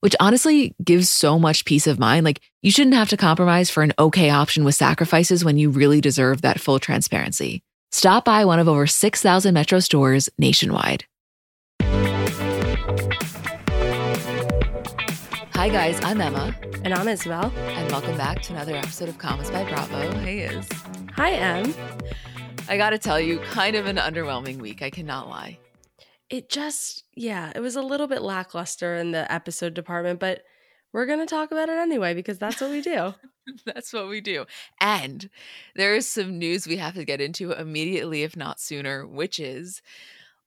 which honestly gives so much peace of mind. Like, you shouldn't have to compromise for an okay option with sacrifices when you really deserve that full transparency. Stop by one of over 6,000 Metro stores nationwide. Hi, guys, I'm Emma. And I'm Isabel. And welcome back to another episode of Comments by Bravo. Hey, Is. Hi, Em. I gotta tell you, kind of an underwhelming week. I cannot lie. It just, yeah, it was a little bit lackluster in the episode department, but we're going to talk about it anyway because that's what we do. that's what we do. And there is some news we have to get into immediately, if not sooner, which is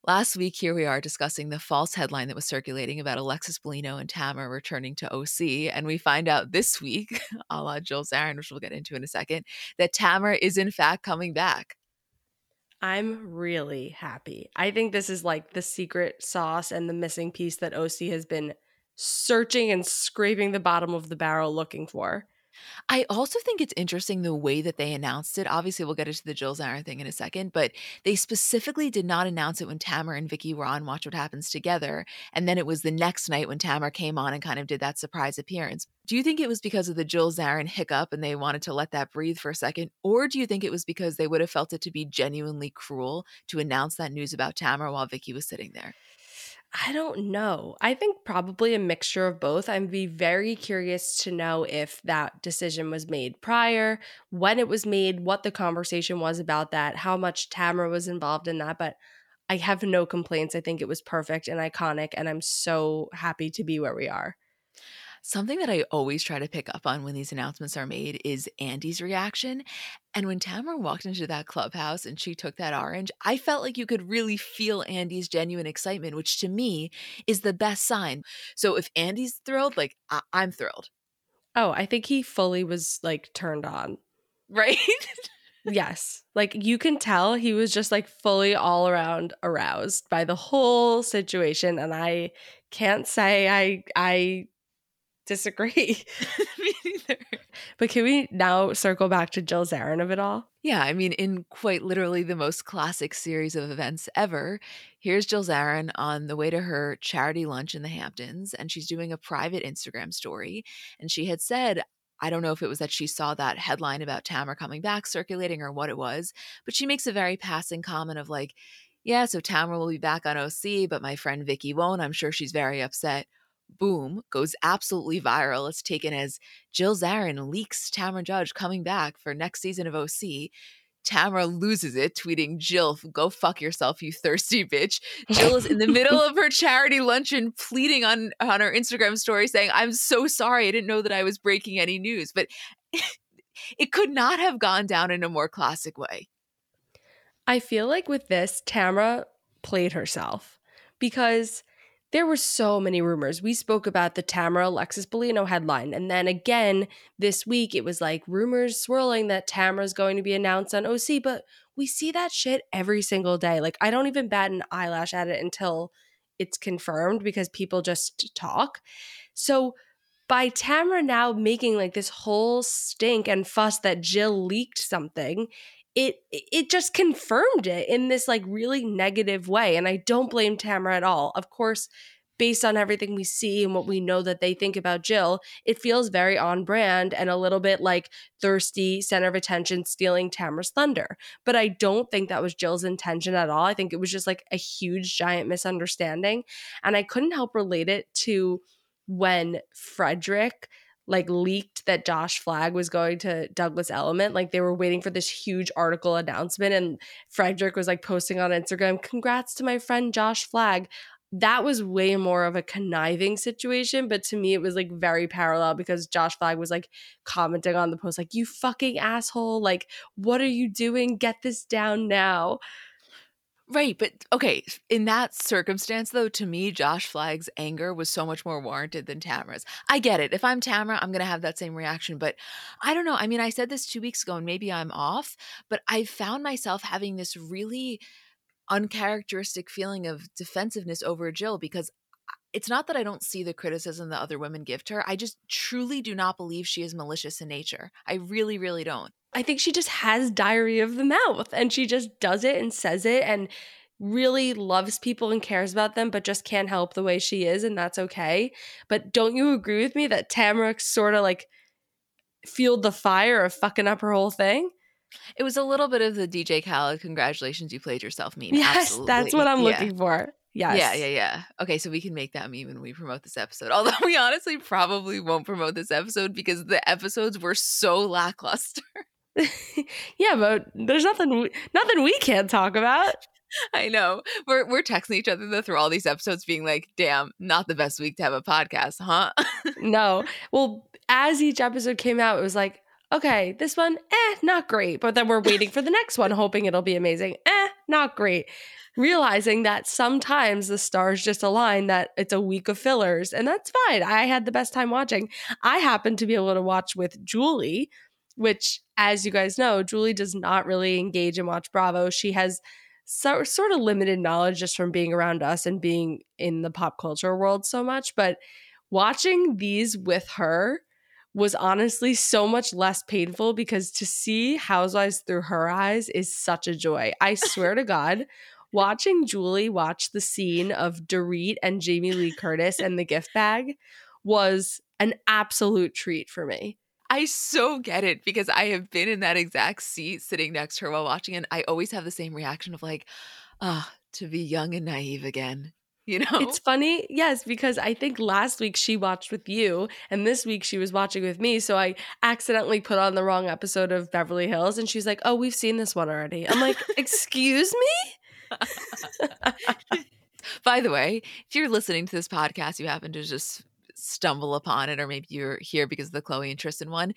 Last week, here we are discussing the false headline that was circulating about Alexis Bellino and Tamra returning to OC. And we find out this week, a la Jill Zarin, which we'll get into in a second, that Tamra is in fact coming back. I'm really happy. I think this is like the secret sauce and the missing piece that OC has been searching and scraping the bottom of the barrel looking for. I also think it's interesting the way that they announced it. Obviously, we'll get into the Jill Zarin thing in a second, but they specifically did not announce it when Tamra and Vicki were on Watch What Happens together. And then it was the next night when Tamra came on and kind of did that surprise appearance. Do you think it was because of the Jill Zarin hiccup and they wanted to let that breathe for a second? Or do you think it was because they would have felt it to be genuinely cruel to announce that news about Tamra while Vicki was sitting there? I don't know. I think probably a mixture of both. I'd be very curious to know if that decision was made prior, when it was made, what the conversation was about that, how much Tamra was involved in that. But I have no complaints. I think it was perfect and iconic, and I'm so happy to be where we are. Something that I always try to pick up on when these announcements are made is Andy's reaction. And when Tamra walked into that clubhouse and she took that orange, I felt like you could really feel Andy's genuine excitement, which to me is the best sign. So if Andy's thrilled, like I- I'm thrilled. Oh, I think he fully was like turned on. Right? yes. Like you can tell he was just like fully all around aroused by the whole situation and I can't say I I disagree. Me neither. But can we now circle back to Jill Zarin of it all? Yeah, I mean, in quite literally the most classic series of events ever, here's Jill Zarin on the way to her charity lunch in the Hamptons, and she's doing a private Instagram story. And she had said, I don't know if it was that she saw that headline about Tamra coming back circulating or what it was, but she makes a very passing comment of like, yeah, so Tamra will be back on OC, but my friend Vicki won't. I'm sure she's very upset boom, goes absolutely viral. It's taken as Jill Zarin leaks Tamra Judge coming back for next season of OC. Tamra loses it, tweeting, Jill, go fuck yourself, you thirsty bitch. Jill is in the middle of her charity luncheon pleading on, on her Instagram story saying, I'm so sorry. I didn't know that I was breaking any news. But it could not have gone down in a more classic way. I feel like with this, Tamra played herself because there were so many rumors. We spoke about the Tamra Alexis Bellino headline. And then again this week, it was like rumors swirling that Tamra's going to be announced on OC. But we see that shit every single day. Like, I don't even bat an eyelash at it until it's confirmed because people just talk. So, by Tamra now making like this whole stink and fuss that Jill leaked something, it it just confirmed it in this like really negative way and i don't blame tamra at all. Of course based on everything we see and what we know that they think about jill it feels very on brand and a little bit like thirsty center of attention stealing tamra's thunder. But i don't think that was jill's intention at all. I think it was just like a huge giant misunderstanding and i couldn't help relate it to when Frederick like leaked that Josh Flagg was going to Douglas Elliman. Like they were waiting for this huge article announcement, and Frederick was like posting on Instagram, "Congrats to my friend Josh Flagg." That was way more of a conniving situation, but to me, it was like very parallel because Josh Flagg was like commenting on the post, like, "You fucking asshole! Like, what are you doing? Get this down now." Right, but okay, in that circumstance though, to me Josh Flagg's anger was so much more warranted than Tamra's. I get it. If I'm Tamra, I'm going to have that same reaction, but I don't know. I mean, I said this 2 weeks ago and maybe I'm off, but I found myself having this really uncharacteristic feeling of defensiveness over Jill because it's not that I don't see the criticism that other women give to her. I just truly do not believe she is malicious in nature. I really, really don't. I think she just has diary of the mouth and she just does it and says it and really loves people and cares about them, but just can't help the way she is, and that's okay. But don't you agree with me that Tamra sort of like fueled the fire of fucking up her whole thing? It was a little bit of the DJ Khaled, congratulations, you played yourself meme. Yes, Absolutely. that's what I'm Yeah. looking for. Yes. Yeah, yeah, yeah. Okay, so we can make that meme when we promote this episode. Although we honestly probably won't promote this episode because the episodes were so lackluster. yeah, but there's nothing nothing we can't talk about. I know. We're we're texting each other through all these episodes being like, damn, not the best week to have a podcast, huh? No. Well, as each episode came out, it was like, okay, this one, eh, not great. But then we're waiting for the next one, hoping it'll be amazing. Eh, not great. Realizing that sometimes the stars just align that it's a week of fillers, and that's fine. I had the best time watching. I happened to be able to watch with Julie, which, as you guys know, Julie does not really engage and watch Bravo. She has so, sort of limited knowledge just from being around us and being in the pop culture world so much. But watching these with her was honestly so much less painful because to see Housewives through her eyes is such a joy. I swear to God, watching Julie watch the scene of Dorit and Jamie Lee Curtis and the gift bag was an absolute treat for me. I so get it because I have been in that exact seat sitting next to her while watching, and I always have the same reaction of like, ah, to be young and naive again. You know? It's funny, yes, because I think last week she watched with you, and this week she was watching with me. So I accidentally put on the wrong episode of Beverly Hills, and she's like, "Oh, we've seen this one already." I'm like, "Excuse me." By the way, if you're listening to this podcast, you happen to just stumble upon it, or maybe you're here because of the Chloe and Tristan one.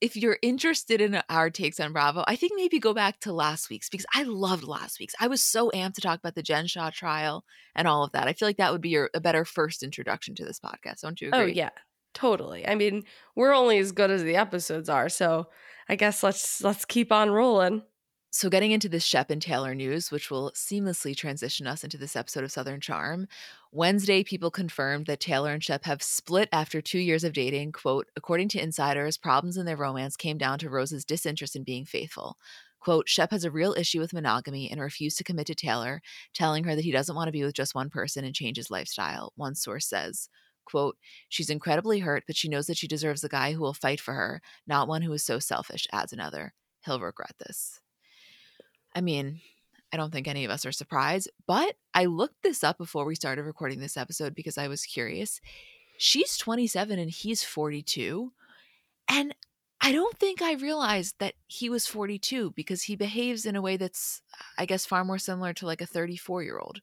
If you're interested in our takes on Bravo, I think maybe go back to last week's because I loved last week's. I was so amped to talk about the Jen Shah trial and all of that. I feel like that would be your, a better first introduction to this podcast. Don't you oh, agree? Oh yeah, totally. I mean, we're only as good as the episodes are, so I guess let's let's keep on rolling. So, getting into this Shep and Taylor news, which will seamlessly transition us into this episode of Southern Charm, Wednesday, people confirmed that Taylor and Shep have split after two years of dating. Quote, according to insiders, problems in their romance came down to Rose's disinterest in being faithful. Quote, Shep has a real issue with monogamy and refused to commit to Taylor, telling her that he doesn't want to be with just one person and change his lifestyle, one source says. Quote, she's incredibly hurt, but she knows that she deserves a guy who will fight for her, not one who is so selfish, adds another. He'll regret this. I mean, I don't think any of us are surprised, but I looked this up before we started recording this episode because I was curious. She's 27 and he's 42. And I don't think I realized that he was 42 because he behaves in a way that's, I guess, far more similar to like a 34 year old.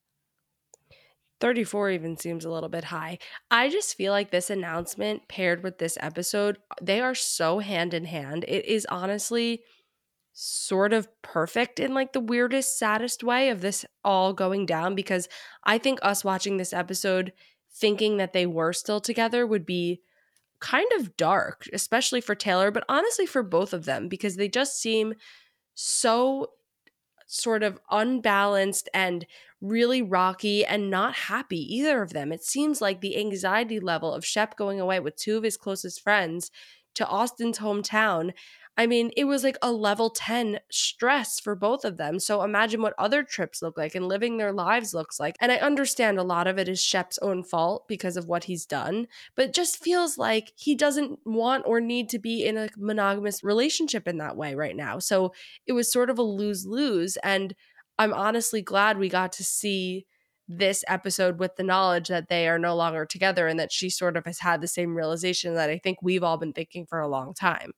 34 even seems a little bit high. I just feel like this announcement paired with this episode, they are so hand in hand. It is honestly sort of perfect in like the weirdest, saddest way of this all going down because I think us watching this episode thinking that they were still together would be kind of dark, especially for Taylor, but honestly for both of them because they just seem so sort of unbalanced and really rocky and not happy either of them. It seems like the anxiety level of Shep going away with two of his closest friends to Austin's hometown I mean, it was like a level 10 stress for both of them. So imagine what other trips look like and living their lives looks like. And I understand a lot of it is Shep's own fault because of what he's done, but just feels like he doesn't want or need to be in a monogamous relationship in that way right now. So it was sort of a lose lose. And I'm honestly glad we got to see this episode with the knowledge that they are no longer together and that she sort of has had the same realization that I think we've all been thinking for a long time.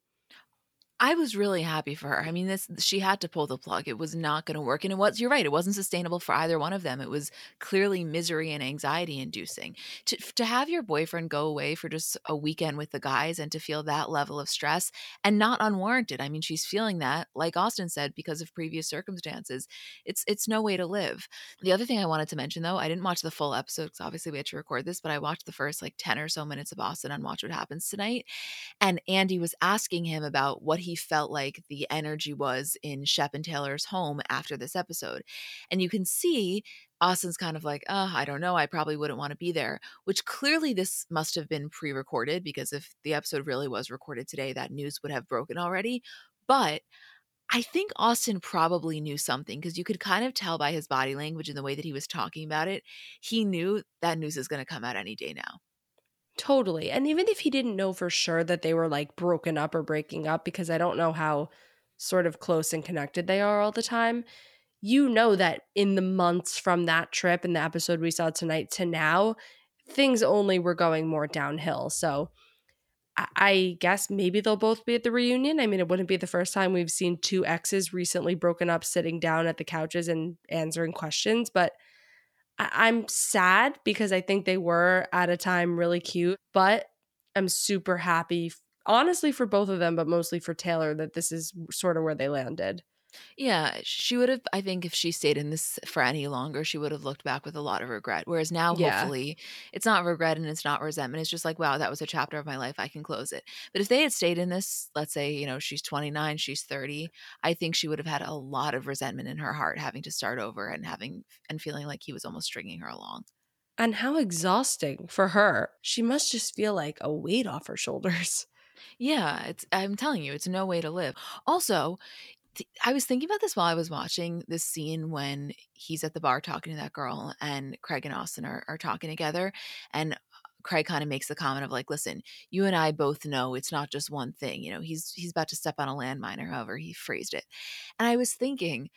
I was really happy for her. I mean, this she had to pull the plug. It was not going to work, and it was. You're right. It wasn't sustainable for either one of them. It was clearly misery and anxiety inducing. To to have your boyfriend go away for just a weekend with the guys and to feel that level of stress and not unwarranted. I mean, she's feeling that, like Austin said, because of previous circumstances. It's it's no way to live. The other thing I wanted to mention, though, I didn't watch the full episode because obviously we had to record this, but I watched the first like ten or so minutes of Austin and Watch What Happens Tonight, and Andy was asking him about what he felt like the energy was in Shep and Taylor's home after this episode. And you can see Austin's kind of like, oh, I don't know. I probably wouldn't want to be there, which clearly this must have been pre recorded because if the episode really was recorded today, that news would have broken already. But I think Austin probably knew something because you could kind of tell by his body language and the way that he was talking about it. He knew that news is going to come out any day now. Totally. And even if he didn't know for sure that they were like broken up or breaking up, because I don't know how sort of close and connected they are all the time, you know that in the months from that trip and the episode we saw tonight to now, things only were going more downhill. So I guess maybe they'll both be at the reunion. I mean, it wouldn't be the first time we've seen two exes recently broken up sitting down at the couches and answering questions, but I- am sad because I think they were at a time really cute, but I'm super happy, honestly, for both of them, but mostly for Taylor that this is sort of where they landed. Yeah, she would have. I think if she stayed in this for any longer, she would have looked back with a lot of regret. Whereas now, Yeah. hopefully, it's not regret and it's not resentment. It's just like, wow, that was a chapter of my life. I can close it. But if they had stayed in this, let's say, you know, she's 29, she's 30, I think she would have had a lot of resentment in her heart having to start over and having and feeling like he was almost stringing her along. And how exhausting for her. She must just feel like a weight off her shoulders. Yeah, it's I'm telling you, it's no way to live. Also, th- I was thinking about this while I was watching this scene when he's at the bar talking to that girl and Craig and Austin are, are talking together and uh, Craig kind of makes the comment of like, listen, you and I both know it's not just one thing. You know, he's he's about to step on a landmine or however he phrased it. And I was thinking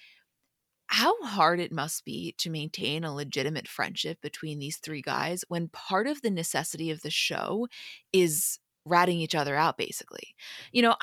how hard it must be to maintain a legitimate friendship between these three guys when part of the necessity of the show is ratting each other out basically. You know,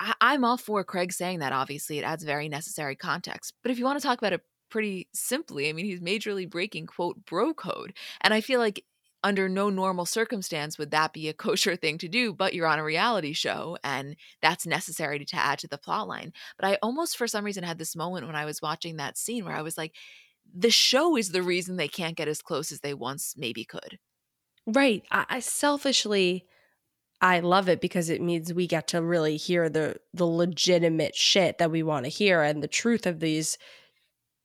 I, I'm all for Craig saying that. Obviously, it adds very necessary context. But if you want to talk about it pretty simply, I mean, he's majorly breaking quote bro code, and I feel like under no normal circumstance would that be a kosher thing to do. But you're on a reality show, and that's necessary to, to add to the plot line. But I almost, for some reason, had this moment when I was watching that scene where I was like, the show is the reason they can't get as close as they once maybe could. Right. I, I selfishly I love it because it means we get to really hear the the legitimate shit that we want to hear and the truth of these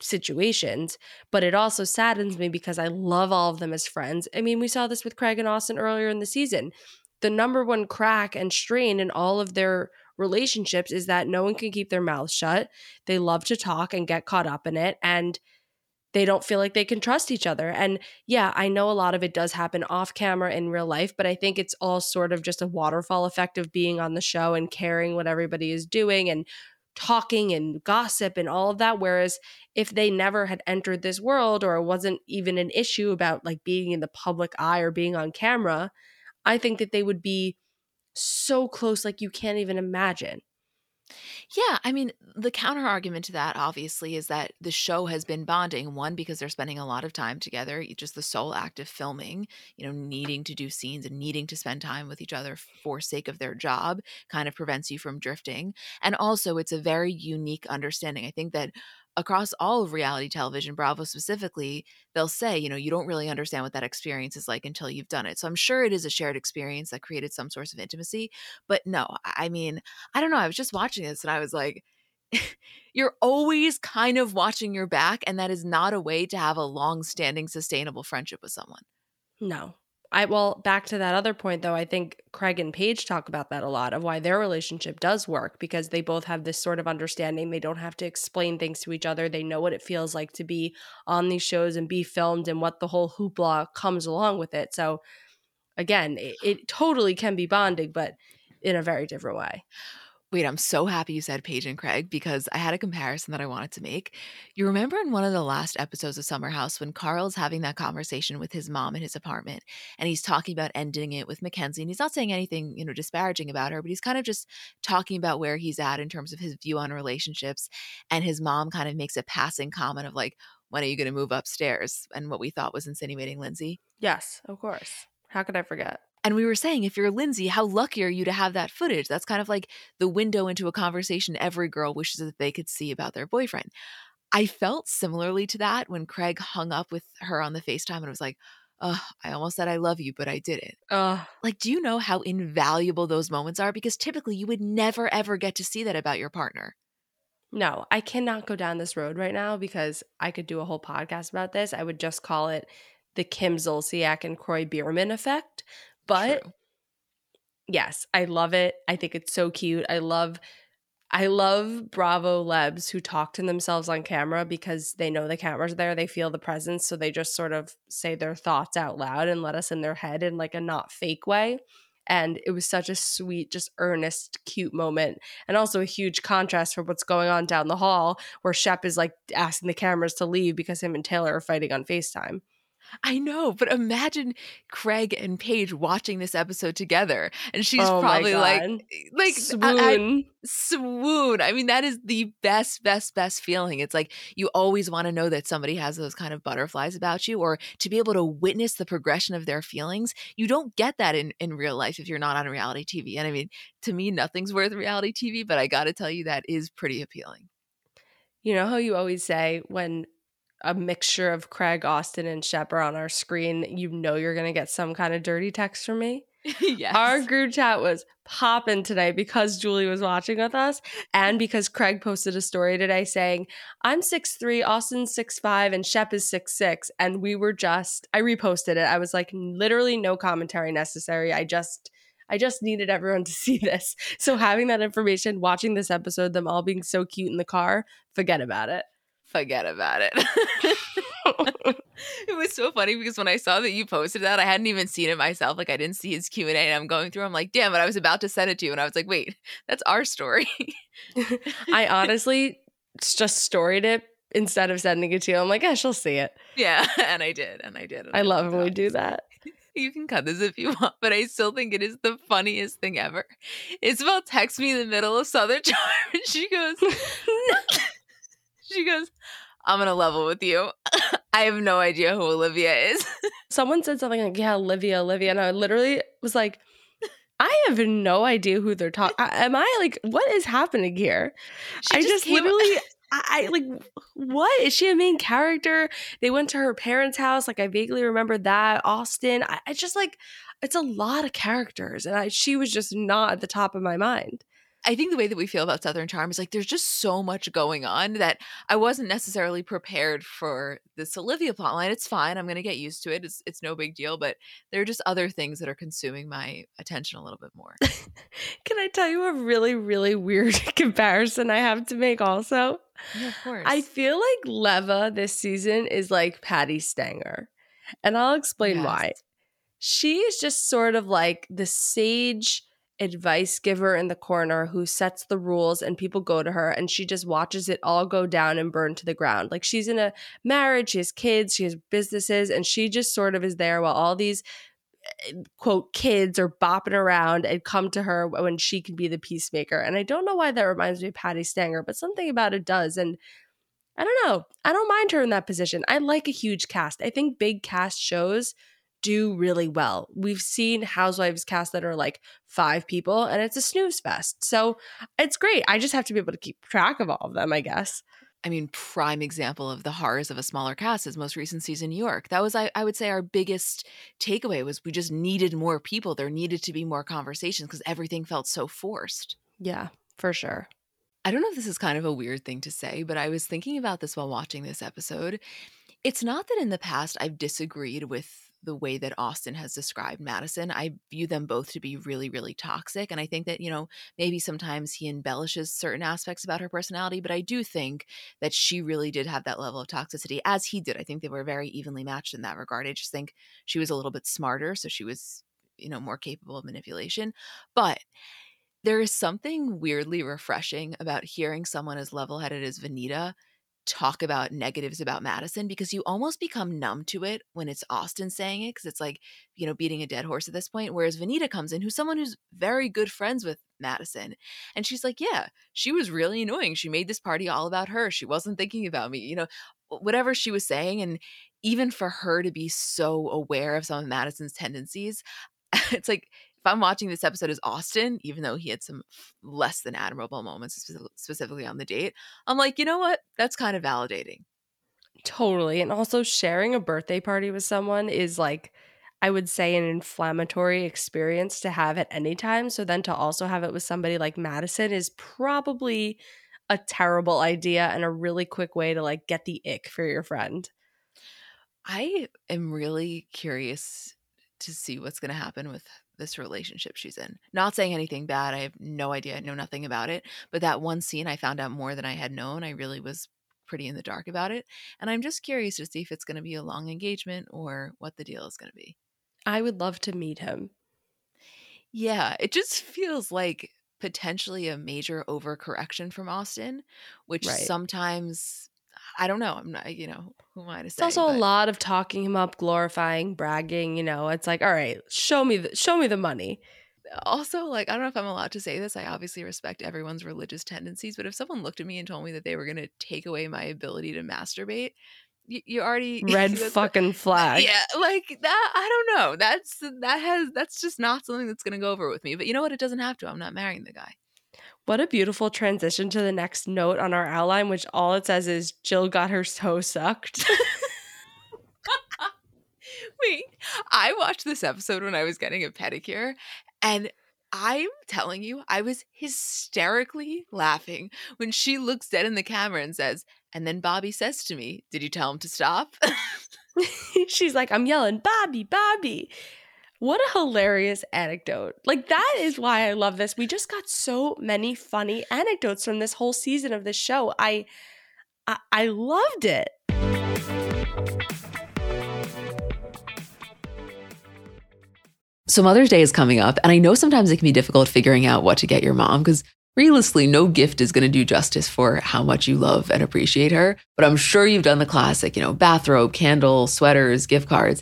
situations. But it also saddens me because I love all of them as friends. I mean, we saw this with Craig and Austin earlier in the season. The number one crack and strain in all of their relationships is that no one can keep their mouth shut. They love to talk and get caught up in it. And they don't feel like they can trust each other. And yeah, I know a lot of it does happen off camera in real life, but I think it's all sort of just a waterfall effect of being on the show and caring what everybody is doing and talking and gossip and all of that. Whereas if they never had entered this world or it wasn't even an issue about like being in the public eye or being on camera, I think that they would be so close, like you can't even imagine. Yeah, I mean, the counter argument to that obviously is that the show has been bonding. One, because they're spending a lot of time together, just the sole act of filming, you know, needing to do scenes and needing to spend time with each other for sake of their job kind of prevents you from drifting. And also, it's a very unique understanding. I think that across all of reality television, Bravo specifically, they'll say, you know, you don't really understand what that experience is like until you've done it. So I'm sure it is a shared experience that created some source of intimacy. But no, I mean, I don't know. I was just watching this and I was like, you're always kind of watching your back. And that is not a way to have a long standing, sustainable friendship with someone. No, I well, back to that other point though, I think Craig and Paige talk about that a lot of why their relationship does work because they both have this sort of understanding. They don't have to explain things to each other. They know what it feels like to be on these shows and be filmed and what the whole hoopla comes along with it. So again, it, it totally can be bonding, but in a very different way. Wait, I'm so happy you said Paige and Craig because I had a comparison that I wanted to make. You remember in one of the last episodes of Summer House when Carl's having that conversation with his mom in his apartment and he's talking about ending it with Mackenzie and he's not saying anything, you know, disparaging about her, but he's kind of just talking about where he's at in terms of his view on relationships and his mom kind of makes a passing comment of like, when are you going to move upstairs? And what we thought was insinuating Lindsay. Yes, of course. How could I forget? And we were saying, if you're Lindsay, how lucky are you to have that footage? That's kind of like the window into a conversation every girl wishes that they could see about their boyfriend. I felt similarly to that when Craig hung up with her on the FaceTime and was like, Oh, I almost said I love you, but I didn't. Uh, Like, do you know how invaluable those moments are? Because typically you would never, ever get to see that about your partner. no, I cannot go down this road right now because I could do a whole podcast about this. I would just call it the Kim Zolciak and Kroy Biermann effect. But True. yes, I love it. I think it's so cute. I love I love Bravolebs who talk to themselves on camera because they know the camera's are there, they feel the presence, so they just sort of say their thoughts out loud and let us in their head in like a not fake way. And it was such a sweet, just earnest, cute moment. And also a huge contrast for what's going on down the hall where Shep is like asking the cameras to leave because him and Taylor are fighting on FaceTime. I know, but imagine Craig and Paige watching this episode together, and she's Oh probably like, eh, like Swoon. I- I- swoon. I mean, that is the best, best, best feeling. It's like you always want to know that somebody has those kind of butterflies about you, or to be able to witness the progression of their feelings. You don't get that in in real life if you're not on reality TV. And I mean, to me, nothing's worth reality TV, but I got to tell you, that is pretty appealing. You know how you always say when a mixture of Craig, Austin, and Shep are on our screen, you know you're going to get some kind of dirty text from me? yes. Our group chat was popping today because Julie was watching with us and because Craig posted a story today saying, I'm 6'3, Austin's 6'5, and Shep is 6'6. And we were just, I reposted it. I was like, literally no commentary necessary. I just, I just needed everyone to see this. So having that information, watching this episode, them all being so cute in the car, forget about it. Forget about it. it was so funny because when I saw that you posted that, I hadn't even seen it myself. Like I didn't see his Q and A, and I'm going through. I'm like, damn it! I was about to send it to you, and I was like, wait, that's our story. I honestly just storied it instead of sending it to you. I'm like, yeah, she'll see it. yeah, and I did, and I did. and I love when we do that. You can cut this if you want, but I still think it is the funniest thing ever. Isabel texts me in the middle of Southern Charm, and she goes, she goes, I'm gonna level with you. I have no idea who Olivia is. Someone said something like, yeah, Olivia, Olivia. And I literally was like, I have no idea who they're talking. Am I like, what is happening here? She I just, came- literally, I, I like, what is she a main character? They went to her parents' house. Like, I vaguely remember that. Austin. I, I just like, it's a lot of characters, and I, she was just not at the top of my mind. I think the way that we feel about Southern Charm is like there's just so much going on that I wasn't necessarily prepared for this Olivia plotline. It's fine. I'm gonna get used to it. It's it's no big deal. But there are just other things that are consuming my attention a little bit more. Can I tell you a really, really weird comparison I have to make also? yeah, of course. I feel like Leva this season is like Patti Stanger. And I'll explain Yes. why. She is just sort of like the sage advice giver in the corner who sets the rules and people go to her and she just watches it all go down and burn to the ground. Like she's in a marriage, she has kids, she has businesses, and she just sort of is there while all these eh, quote kids are bopping around and come to her when she can be the peacemaker. And I don't know why that reminds me of Patti Stanger, but something about it does. And I don't know. I don't mind her in that position. I like a huge cast. I think big cast shows do really well. We've seen Housewives cast that are like five people and it's a snooze fest. So it's great. I just have to be able to keep track of all of them, I guess. I mean, prime example of the horrors of a smaller cast is most recent season New York. That was, I, I would say, our biggest takeaway was we just needed more people. There needed to be more conversations because everything felt so forced. Yeah, for sure. I don't know if this is kind of a weird thing to say, but I was thinking about this while watching this episode. It's not that in the past I've disagreed with the way that Austin has described Madison. I view them both to be really, really toxic. And I think that, you know, maybe sometimes he embellishes certain aspects about her personality, but I do think that she really did have that level of toxicity as he did. I think they were very evenly matched in that regard. I just think she was a little bit smarter. So she was, you know, more capable of manipulation. But There is something weirdly refreshing about hearing someone as level headed as Venita talk about negatives about Madison because you almost become numb to it when it's Austin saying it because it's like, you know, beating a dead horse at this point. Whereas Venita comes in, who's someone who's very good friends with Madison. And she's like, yeah, she was really annoying. She made this party all about her. She wasn't thinking about me, you know, whatever she was saying. And even for her to be so aware of some of Madison's tendencies, it's like I'm watching this episode as Austin, even though he had some less than admirable moments specifically on the date, I'm like, you know what? That's kind of validating. Totally. And also sharing a birthday party with someone is like I would say an inflammatory experience to have at any time. So then to also have it with somebody like Madison is probably a terrible idea and a really quick way to like get the ick for your friend. I am really curious to see what's going to happen with this relationship she's in. Not saying anything bad. I have no idea. I know nothing about it. But that one scene, I found out more than I had known. I really was pretty in the dark about it. And I'm just curious to see if it's going to be a long engagement or what the deal is going to be. I would love to meet him. Yeah, it just feels like potentially a major overcorrection from Austin, which right. sometimes I don't know. I'm not, you know, who am I to say? It's also but. a lot of talking him up, glorifying, bragging. You know, it's like, all right, show me, the, show me the money. Also, like, I don't know if I'm allowed to say this. I obviously respect everyone's religious tendencies, but if someone looked at me and told me that they were going to take away my ability to masturbate, you, you already red fucking flag. Yeah, like that. I don't know. That's that has that's just not something that's going to go over with me. But you know what? It doesn't have to. I'm not marrying the guy. What a beautiful transition to the next note on our outline, which all it says is Jill got her toe sucked. Wait, I watched this episode when I was getting a pedicure, and I'm telling you, I was hysterically laughing when she looks dead in the camera and says, and then Bobby says to me, Did you tell him to stop? She's like, I'm yelling, Bobby, Bobby. What a hilarious anecdote. Like, that is why I love this. We just got so many funny anecdotes from this whole season of this show. I, I, I loved it. So, Mother's Day is coming up, and I know sometimes it can be difficult figuring out what to get your mom because realistically, no gift is going to do justice for how much you love and appreciate her. But I'm sure you've done the classic, you know, bathrobe, candle, sweaters, gift cards.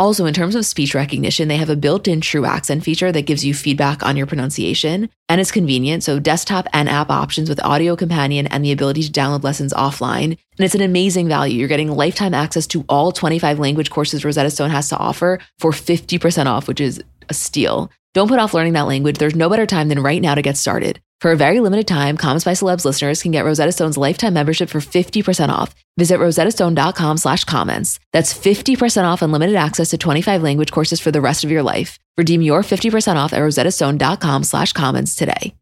Also, in terms of speech recognition, they have a built in true accent feature that gives you feedback on your pronunciation. And it's convenient. So, desktop and app options with audio companion and the ability to download lessons offline. And it's an amazing value. You're getting lifetime access to all 25 language courses Rosetta Stone has to offer for 50% off, which is a steal. Don't put off learning that language. There's no better time than right now to get started. For a very limited time, Comments by Celebs listeners can get Rosetta Stone's lifetime membership for 50% off. Visit rosettastone.com slash comments. That's 50% off unlimited access to 25 language courses for the rest of your life. Redeem your 50% off at rosettastone.com slash comments today.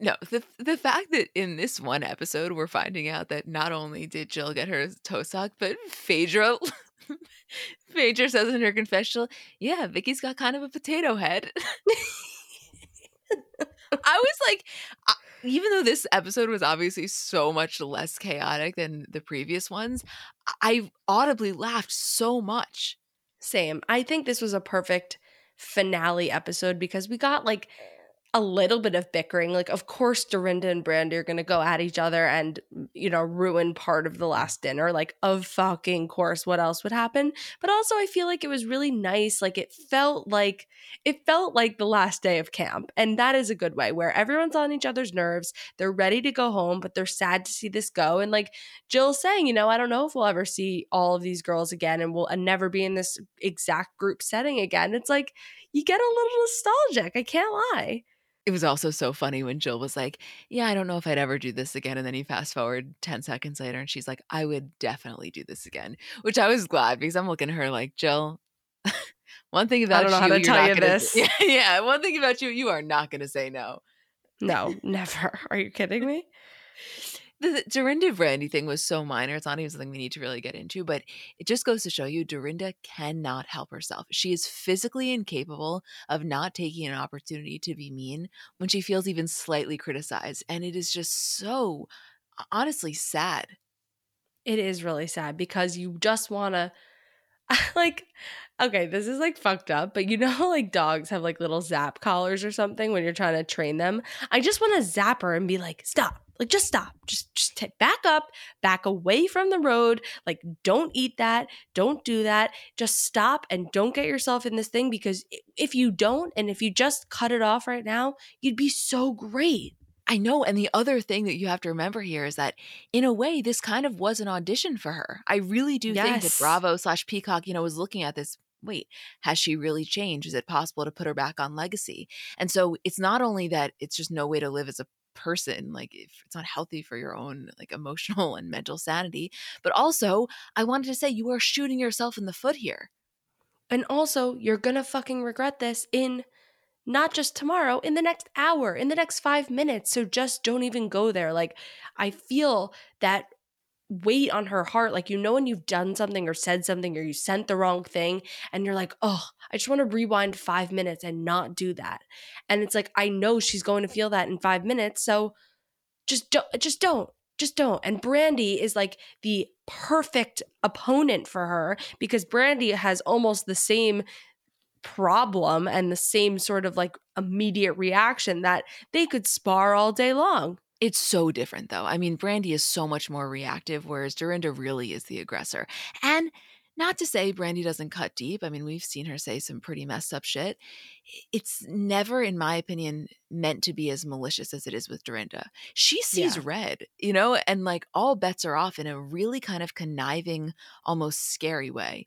No, the the fact that in this one episode we're finding out that not only did Jill get her toe sock, but Phaedra Phaedra says in her confessional, yeah, Vicki's got kind of a potato head. I was like, I, even though this episode was obviously so much less chaotic than the previous ones, I audibly laughed so much. Same. I think this was a perfect finale episode because we got like a little bit of bickering. Like, of course, Dorinda and Brandi are going to go at each other and, you know, ruin part of the last dinner. Like, of fucking course, what else would happen? But also, I feel like it was really nice. Like, it felt like, it felt like the last day of camp. And that is a good way where everyone's on each other's nerves. They're ready to go home, but they're sad to see this go. And like Jill's saying, you know, I don't know if we'll ever see all of these girls again and we'll never be in this exact group setting again. It's like, you get a little nostalgic. I can't lie. It was also so funny when Jill was like, Yeah, I don't know if I'd ever do this again. And then you fast forward 10 seconds later and she's like, I would definitely do this again, which I was glad because I'm looking at her like, Jill, one thing about I don't know you, how to tell you gonna, this. Yeah, yeah, one thing about you, you are not going to say no. No, never. Are you kidding me? The Dorinda Brandi thing was so minor. It's not even something we need to really get into, but it just goes to show you Dorinda cannot help herself. She is physically incapable of not taking an opportunity to be mean when she feels even slightly criticized. And it is just so honestly sad. It is really sad because you just want to like okay, this is like fucked up, but you know like dogs have like little zap collars or something when you're trying to train them? I just want to zap her and be like, "Stop. Like just stop. Just just t- back up, back away from the road. Like don't eat that. Don't do that. Just stop and don't get yourself in this thing because if you don't and if you just cut it off right now, you'd be so great." I know. And the other thing that you have to remember here is that, in a way, this kind of was an audition for her. I really do think that Bravo slash Peacock, you know, was looking at this. Wait, has she really changed? Is it possible to put her back on legacy? And so it's not only that it's just no way to live as a person, like if it's not healthy for your own like emotional and mental sanity, but also I wanted to say you are shooting yourself in the foot here. And also, you're gonna fucking regret this in not just tomorrow, in the next hour, in the next five minutes. So just don't even go there. Like, I feel that weight on her heart. Like, you know, when you've done something or said something or you sent the wrong thing, and you're like, oh, I just want to rewind five minutes and not do that. And it's like, I know she's going to feel that in five minutes. So just don't, just don't. Just don't. And Brandi is like the perfect opponent for her because Brandi has almost the same problem and the same sort of like immediate reaction that they could spar all day long. It's so different though. I mean, Brandi is so much more reactive, whereas Dorinda really is the aggressor. And not to say Brandi doesn't cut deep. I mean, we've seen her say some pretty messed up shit. It's never, in my opinion, meant to be as malicious as it is with Dorinda. She sees Yeah. red, you know, and like all bets are off in a really kind of conniving, almost scary way.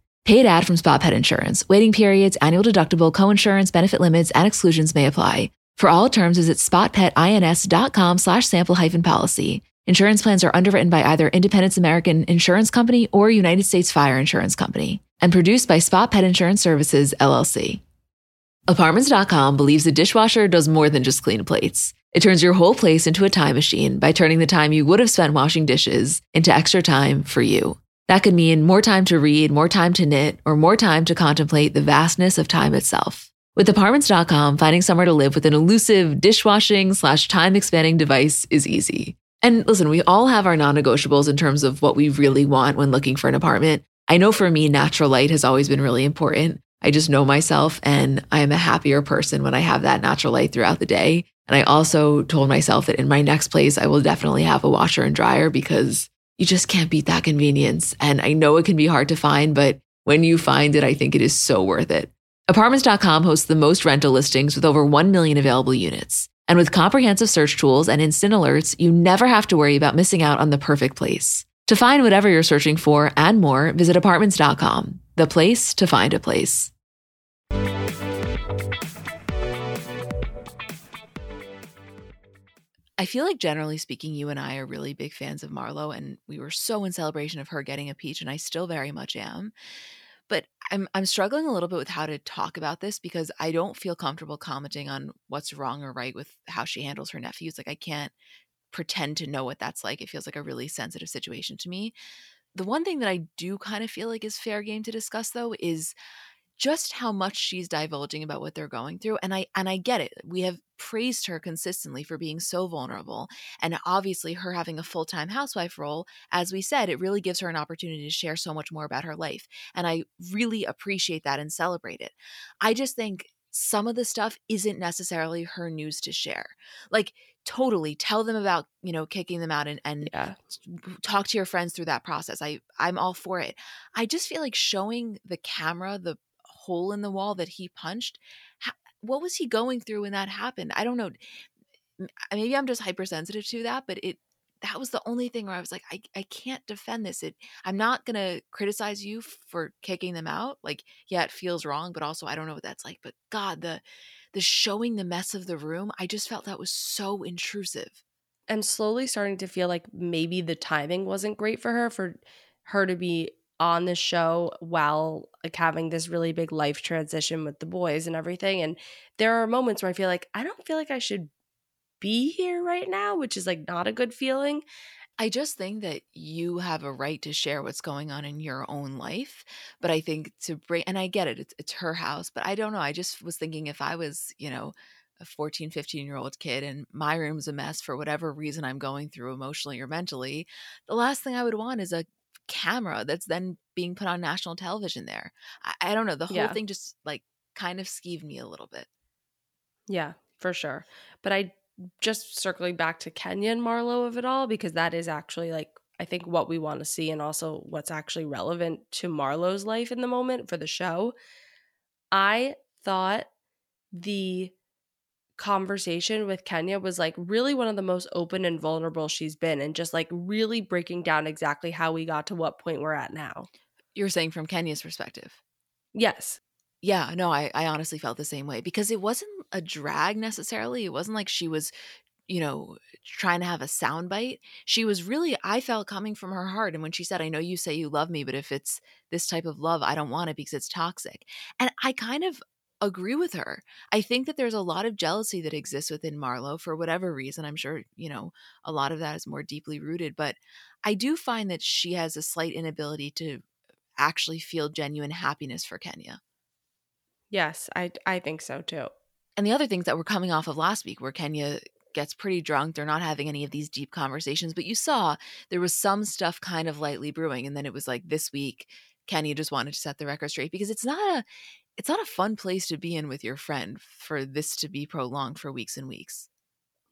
Paid ad from Spot Pet Insurance. Waiting periods, annual deductible, co-insurance, benefit limits, and exclusions may apply. For all terms, visit spotpetins.com slash sample hyphen policy. Insurance plans are underwritten by either Independence American Insurance Company or United States Fire Insurance Company and produced by Spot Pet Insurance Services, LLC. Apartments.com believes a dishwasher does more than just clean plates. It turns your whole place into a time machine by turning the time you would have spent washing dishes into extra time for you. That could mean more time to read, more time to knit, or more time to contemplate the vastness of time itself. With apartments.com, finding somewhere to live with an elusive dishwashing slash time expanding device is easy. And listen, we all have our non negotiables in terms of what we really want when looking for an apartment. I know for me, natural light has always been really important. I just know myself and I am a happier person when I have that natural light throughout the day. And I also told myself that in my next place, I will definitely have a washer and dryer because you just can't beat that convenience. And I know it can be hard to find, but when you find it, I think it is so worth it. Apartments.com hosts the most rental listings with over 1 million available units. And with comprehensive search tools and instant alerts, you never have to worry about missing out on the perfect place. To find whatever you're searching for and more, visit apartments.com, the place to find a place. I feel like generally speaking, you and I are really big fans of Marlo, and we were so in celebration of her getting a peach, and I still very much am. But I'm I'm struggling a little bit with how to talk about this because I don't feel comfortable commenting on what's wrong or right with how she handles her nephews. Like I can't pretend to know what that's like. It feels like a really sensitive situation to me. The one thing that I do kind of feel like is fair game to discuss though is just how much she's divulging about what they're going through and i and i get it we have praised her consistently for being so vulnerable and obviously her having a full-time housewife role as we said it really gives her an opportunity to share so much more about her life and i really appreciate that and celebrate it i just think some of the stuff isn't necessarily her news to share like totally tell them about you know kicking them out and, and Yeah. talk to your friends through that process i i'm all for it i just feel like showing the camera the hole in the wall that he punched ha- what was he going through when that happened? I don't know maybe i'm just hypersensitive to that but it that was the only thing where i was like i, I can't defend this it i'm not gonna criticize you for kicking them out. Like yeah it feels wrong but also i don't know what that's like but god the the showing the mess of the room i just felt that was so intrusive. I'm slowly starting to feel like maybe the timing wasn't great for her for her to be on the show while like having this really big life transition with the boys and everything and there are moments where I feel like I don't feel like I should be here right now which is like not a good feeling I just think that you have a right to share what's going on in your own life. But I think to bring, and I get it, it's, it's her house, but I don't know. I just was thinking if I was, you know, a 14, 15 year old kid and my room's a mess for whatever reason I'm going through emotionally or mentally, the last thing I would want is a camera that's then being put on national television there. I, I don't know. The whole Yeah. thing just like kind of skeeved me a little bit. Yeah, for sure. But I just circling back to Kenya and Marlo of it all because that is actually like I think what we want to see and also what's actually relevant to Marlo's life in the moment for the show. I thought the conversation with Kenya was like really one of the most open and vulnerable she's been and just like really breaking down exactly how we got to what point we're at now. You're saying from Kenya's perspective. Yes. Yeah, no, I, I honestly felt the same way because it wasn't a drag necessarily. It wasn't like she was, you know, trying to have a soundbite. She was really, I felt coming from her heart. And when she said, I know you say you love me, but if it's this type of love, I don't want it because it's toxic. And I kind of agree with her. I think that there's a lot of jealousy that exists within Marlo for whatever reason. I'm sure, you know, a lot of that is more deeply rooted, but I do find that she has a slight inability to actually feel genuine happiness for Kenya. Yes, I I think so too. and the other things that were coming off of last week where Kenya gets pretty drunk they're not having any of these deep conversations but you saw there was some stuff kind of lightly brewing and then it was like this week Kenya just wanted to set the record straight because it's not a it's not a fun place to be in with your friend for this to be prolonged for weeks and weeks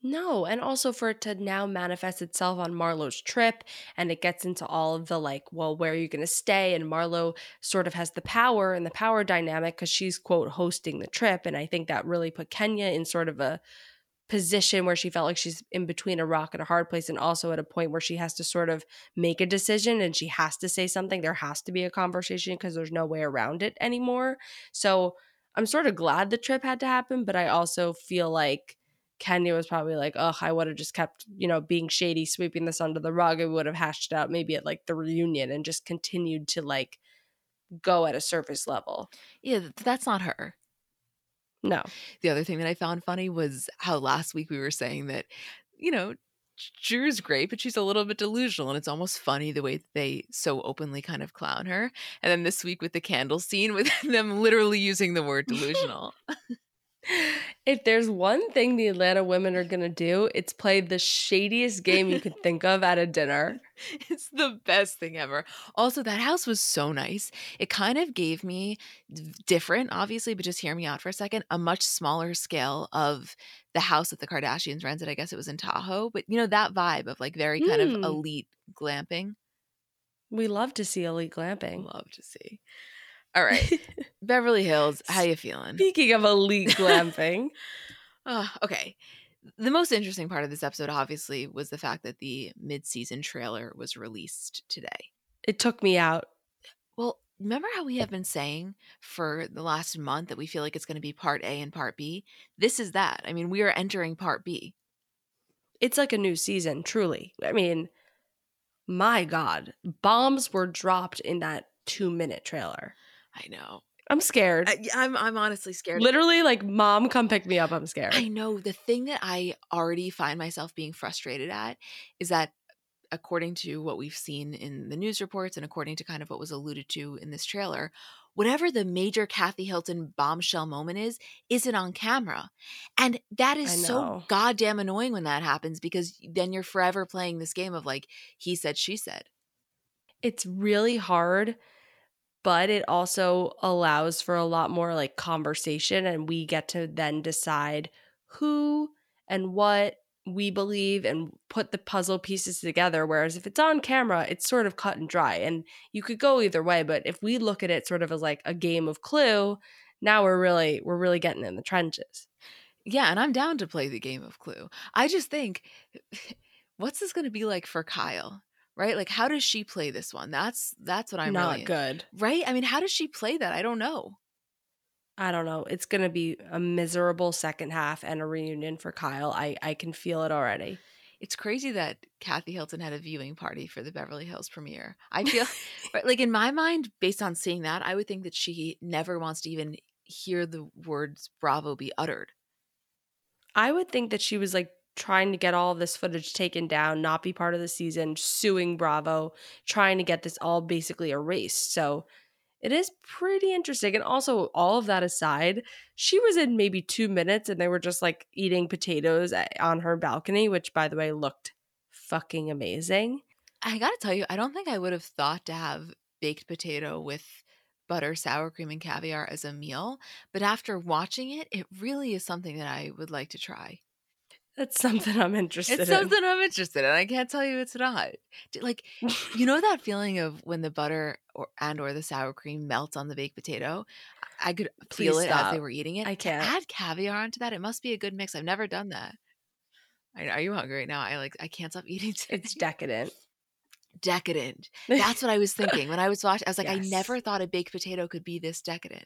No, and also for it to now manifest itself on Marlo's trip, and it gets into all of the like, well, where are you going to stay? And Marlo sort of has the power and the power dynamic because she's, quote, hosting the trip. And I think that really put Kenya in sort of a position where she felt like she's in between a rock and a hard place, and also at a point where she has to sort of make a decision and she has to say something. There has to be a conversation because there's no way around it anymore. So I'm sort of glad the trip had to happen, but I also feel like Kenya was probably like, oh I would have just kept, you know, being shady, sweeping this under the rug. I would have hashed it out maybe at like the reunion and just continued to like go at a surface level." Yeah, that's not her. No. The other thing that I found funny was how last week we were saying that, you know, Drew's great, but she's a little bit delusional, and it's almost funny the way they so openly kind of clown her. And then this week with the candle scene, with them literally using the word delusional. If there's one thing the Atlanta women are going to do, it's play the shadiest game you could think of at a dinner. It's the best thing ever. Also, that house was so nice. It kind of gave me different, obviously, but just hear me out for a second, a much smaller scale of the house that the Kardashians rented. I guess it was in Tahoe, but you know, that vibe of like very kind of Mm. elite glamping. We love to see elite glamping. Love to see. All right. Beverly Hills, how you feeling? Speaking of elite glamping, Oh, okay. The most interesting part of this episode, obviously, was the fact that the mid-season trailer was released today. it took me out. Well, remember how we have been saying for the last month that we feel like it's going to be part A and part B? This is that. I mean, we are entering part B. It's like a new season, truly. I mean, my God, bombs were dropped in that two minute trailer. I know. I'm scared. I, I'm I'm honestly scared. Literally, like, mom, come pick me up. I'm scared. I know the thing that I already find myself being frustrated at is that according to what we've seen in the news reports and according to kind of what was alluded to in this trailer, whatever the major Kathy Hilton bombshell moment is, isn't on camera. And that is so goddamn annoying when that happens because then you're forever playing this game of like he said she said. it's really hard but it also allows for a lot more like conversation and we get to then decide who and what we believe and put the puzzle pieces together whereas if it's on camera it's sort of cut and dry and you could go either way but if we look at it sort of as like a game of clue now we're really we're really getting in the trenches Yeah, and I'm down to play the game of Clue. I just think what's this going to be like for Kyle? Right? Like how does she play this one? That's that's what I'm not really good Right? I mean, how does she play that? I don't know. I don't know. It's going to be a miserable second half and a reunion for Kyle. I I can feel it already. It's crazy that Kathy Hilton had a viewing party for the Beverly Hills premiere. I feel like in my mind, based on seeing that, I would think that she never wants to even hear the words bravo be uttered. I would think that she was like trying to get all this footage taken down, not be part of the season, suing Bravo, trying to get this all basically erased. So it is pretty interesting. And also, all of that aside, she was in maybe two minutes and they were just like eating potatoes eh, on her balcony, which by the way looked fucking amazing. I gotta tell you, I don't think I would have thought to have baked potato with butter, sour cream, and caviar as a meal. But after watching it, it really is something that I would like to try. That's something I'm interested It's in. something I'm interested in. I can't tell you it's not. Like, you know that feeling of when the butter or and or the sour cream melts on the baked potato? I could feel Please it as stop. they were eating it. I can't. add caviar onto that. It must be a good mix. I've never done that. I Are you hungry right now? I like. I can't stop eating. Today. It's decadent. decadent. That's what I was thinking when I was watching. I was like, I never thought a baked potato could be this decadent.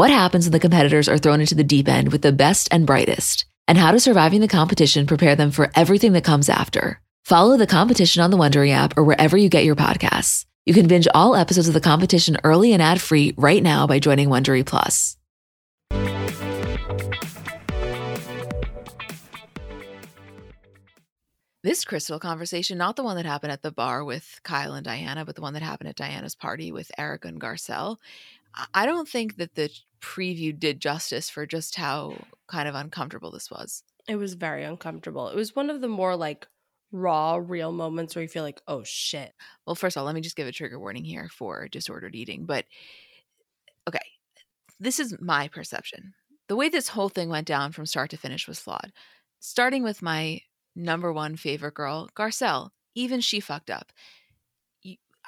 What happens when the competitors are thrown into the deep end with the best and brightest? And how does surviving the competition prepare them for everything that comes after? Follow the competition on the Wondery app or wherever you get your podcasts. You can binge all episodes of the competition early and ad free right now by joining Wondery Plus. This Crystal conversation, not the one that happened at the bar with Kyle and Diana, but the one that happened at Diana's party with Erika and Garcelle. I don't think that the preview did justice for just how kind of uncomfortable this was. It was very uncomfortable. It was one of the more like raw, real moments where you feel like, oh shit. Well, first of all, let me just give a trigger warning here for disordered eating. But okay, this is my perception. The way this whole thing went down from start to finish was flawed. Starting with my number one favorite girl, Garcelle. Even she fucked up.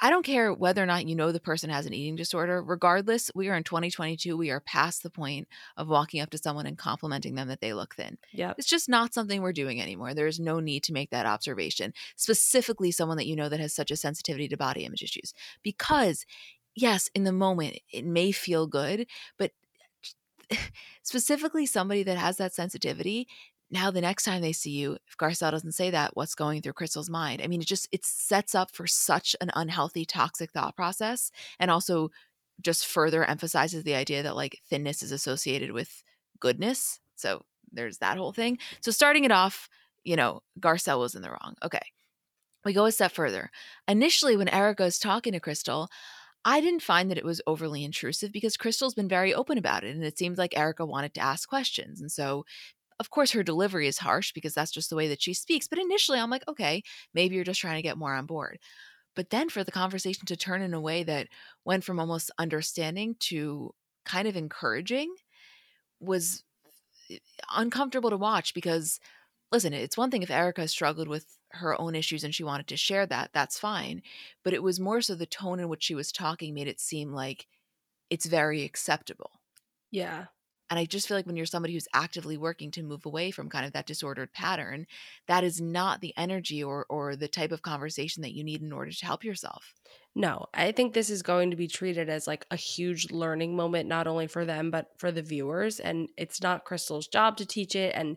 I don't care whether or not you know the person has an eating disorder. Regardless, we are in 2022. We are past the point of walking up to someone and complimenting them that they look thin. Yeah. It's just not something we're doing anymore. There is no need to make that observation, specifically someone that you know that has such a sensitivity to body image issues. Because, yes, in the moment, it may feel good, but eh, specifically somebody that has that sensitivity now the next time they see you if garcelle doesn't say that what's going through crystal's mind? I mean it just it sets up for such an unhealthy toxic thought process and also just further emphasizes the idea that like thinness is associated with goodness. So there's that whole thing. So starting it off you know garcelle was in the wrong. Okay. We go a step further. Initially when erika is talking to crystal I didn't find that it was overly intrusive because Crystal's been very open about it. And it seemed like Erika wanted to ask questions. And so of course, her delivery is harsh because that's just the way that she speaks. But initially, I'm like, okay, maybe you're just trying to get more on board. But then for the conversation to turn in a way that went from almost understanding to kind of encouraging was eh, uncomfortable to watch because listen, it's one thing if erika struggled with her own issues and she wanted to share that, that's fine. But it was more so the tone in which she was talking made it seem like it's very acceptable. Yeah. And I just feel like when you're somebody who's actively working to move away from kind of that disordered pattern, that is not the energy or or the type of conversation that you need in order to help yourself. No, I think this is going to be treated as like a huge learning moment, not only for them, but for the viewers. And it's not Crystal's job to teach it, and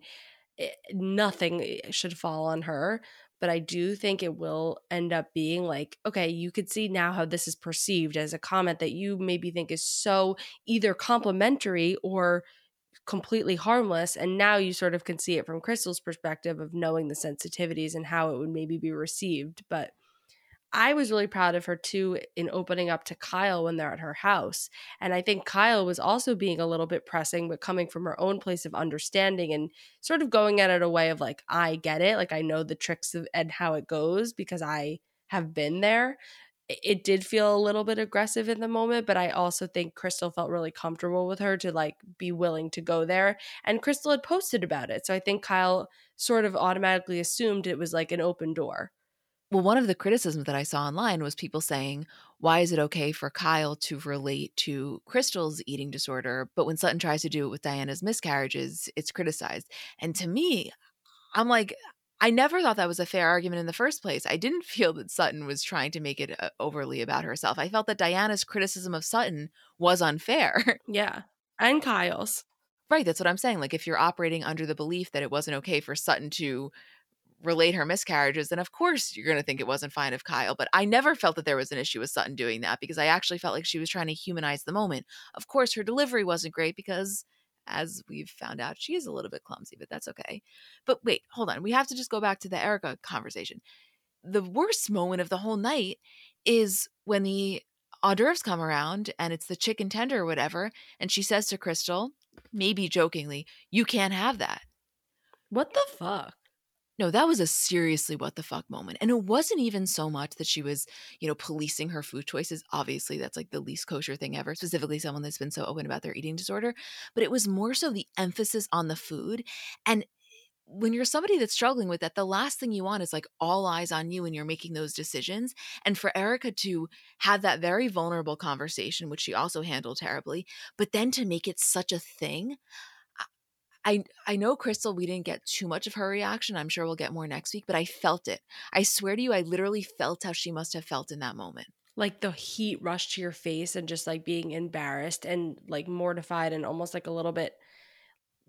it, nothing eh, should fall on her. But I do think it will end up being like, okay, you could see now how this is perceived as a comment that you maybe think is so either complimentary or completely harmless. And now you sort of can see it from Crystal's perspective of knowing the sensitivities and how it would maybe be received. But I was really proud of her too in opening up to Kyle when they're at her house. And I think Kyle was also being a little bit pressing, but coming from her own place of understanding and sort of going at it a way of like, I get it. Like, I know the tricks of, and how it goes because I have been there. It did feel a little bit aggressive in the moment, but I also think Crystal felt really comfortable with her to like be willing to go there. And Crystal had posted about it. So I think Kyle sort of automatically assumed it was like an open door. Well, one of the criticisms that I saw online was people saying, why is it okay for Kyle to relate to Crystal's eating disorder, but when Sutton tries to do it with Diana's miscarriages, it's criticized? And to me, I'm like, I never thought that was a fair argument in the first place. I didn't feel that Sutton was trying to make it uh, overly about herself. I felt that Diana's criticism of Sutton was unfair. Yeah. And Kyle's. Right. That's what I'm saying. Like, if you're operating under the belief that it wasn't okay for Sutton to relate her miscarriages, then of course you're going to think it wasn't fine of Kyle. But I never felt that there was an issue with Sutton doing that because I actually felt like she was trying to humanize the moment. Of course, her delivery wasn't great because, as we've found out, she is a little bit clumsy, but that's okay. But wait, hold on. We have to just go back to the Erika conversation. The worst moment of the whole night is when the hors d'oeuvres come around and it's the chicken tender or whatever. And she says to Crystal, maybe jokingly, You can't have that. What the fuck? No, that was a seriously what the fuck moment. And it wasn't even so much that she was, you know, policing her food choices. Obviously, that's like the least kosher thing ever, specifically someone that's been so open about their eating disorder. But it was more so the emphasis on the food. And when you're somebody that's struggling with that, the last thing you want is like all eyes on you and you're making those decisions. And for Erika to have that very vulnerable conversation, which she also handled terribly, but then to make it such a thing, I I know Crystal, we didn't get too much of her reaction. I'm sure we'll get more next week, but I felt it. I swear to you, I literally felt how she must have felt in that moment. Like the heat rushed to your face and just like being embarrassed and like mortified and almost like a little bit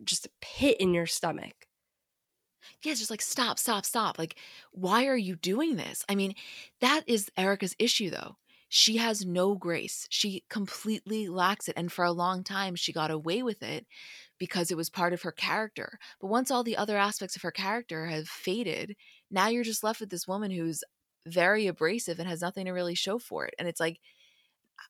just a pit in your stomach. Yeah, it's just like stop, stop, stop. Like, why are you doing this? I mean, that is Erika's issue though. She has no grace. She completely lacks it. And for a long time, she got away with it because it was part of her character. But once all the other aspects of her character have faded, now you're just left with this woman who's very abrasive and has nothing to really show for it. And it's like,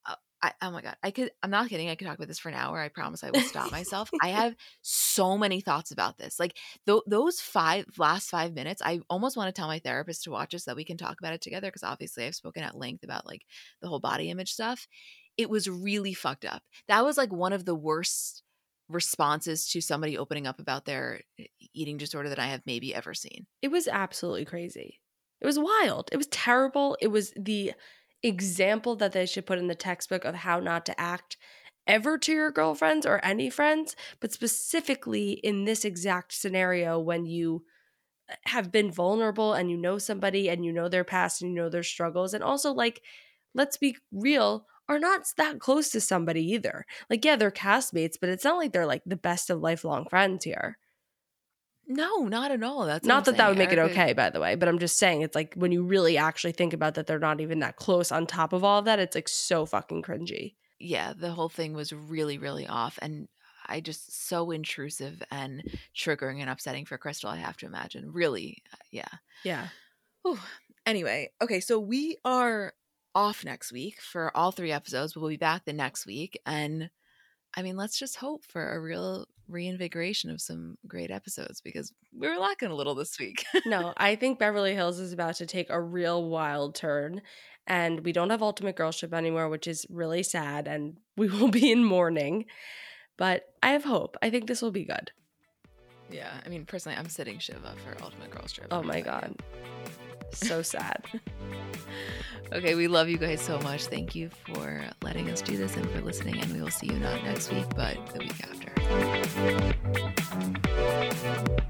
uh, I, oh my god, I could. I'm not kidding. I could talk about this for an hour. I promise I will stop myself. I have so many thoughts about this. Like th- those five last five minutes, I almost want to tell my therapist to watch this so that we can talk about it together. Because obviously, I've spoken at length about like the whole body image stuff. It was really fucked up. That was like one of the worst responses to somebody opening up about their eating disorder that I have maybe ever seen. It was absolutely crazy. It was wild. It was terrible. It was the example that they should put in the textbook of how not to act ever to your girlfriends or any friends, but specifically in this exact scenario when you uh, have been vulnerable and you know somebody and you know their past and you know their struggles. And also, like, let's be real, are not that close to somebody either. Like, yeah, they're castmates, but it's not like they're like the best of lifelong friends here. No, not at all. That's not that that would make it okay, by the way. But I'm just saying, it's like when you really actually think about that, they're not even that close. On top of all of that, it's like so fucking cringy. Yeah, the whole thing was really, really off, and I just so intrusive and triggering and upsetting for Crystal. I have to imagine. Really, uh, yeah, yeah. Whew. Anyway, okay, so we are off next week for all three episodes. We'll be back the next week, and I mean, let's just hope for a real reinvigoration of some great episodes because we were lacking a little this week. no, I think Beverly Hills is about to take a real wild turn. And we don't have Ultimate Girls Trip anymore, which is really sad. And we will be in mourning. But I have hope. I think this will be good. Yeah. I mean, personally, I'm sitting Shiva for Ultimate Girls Trip. Oh my God. So sad. okay, we love you guys so much. Thank you for letting us do this and for listening. And we will see you not next week, but the week after.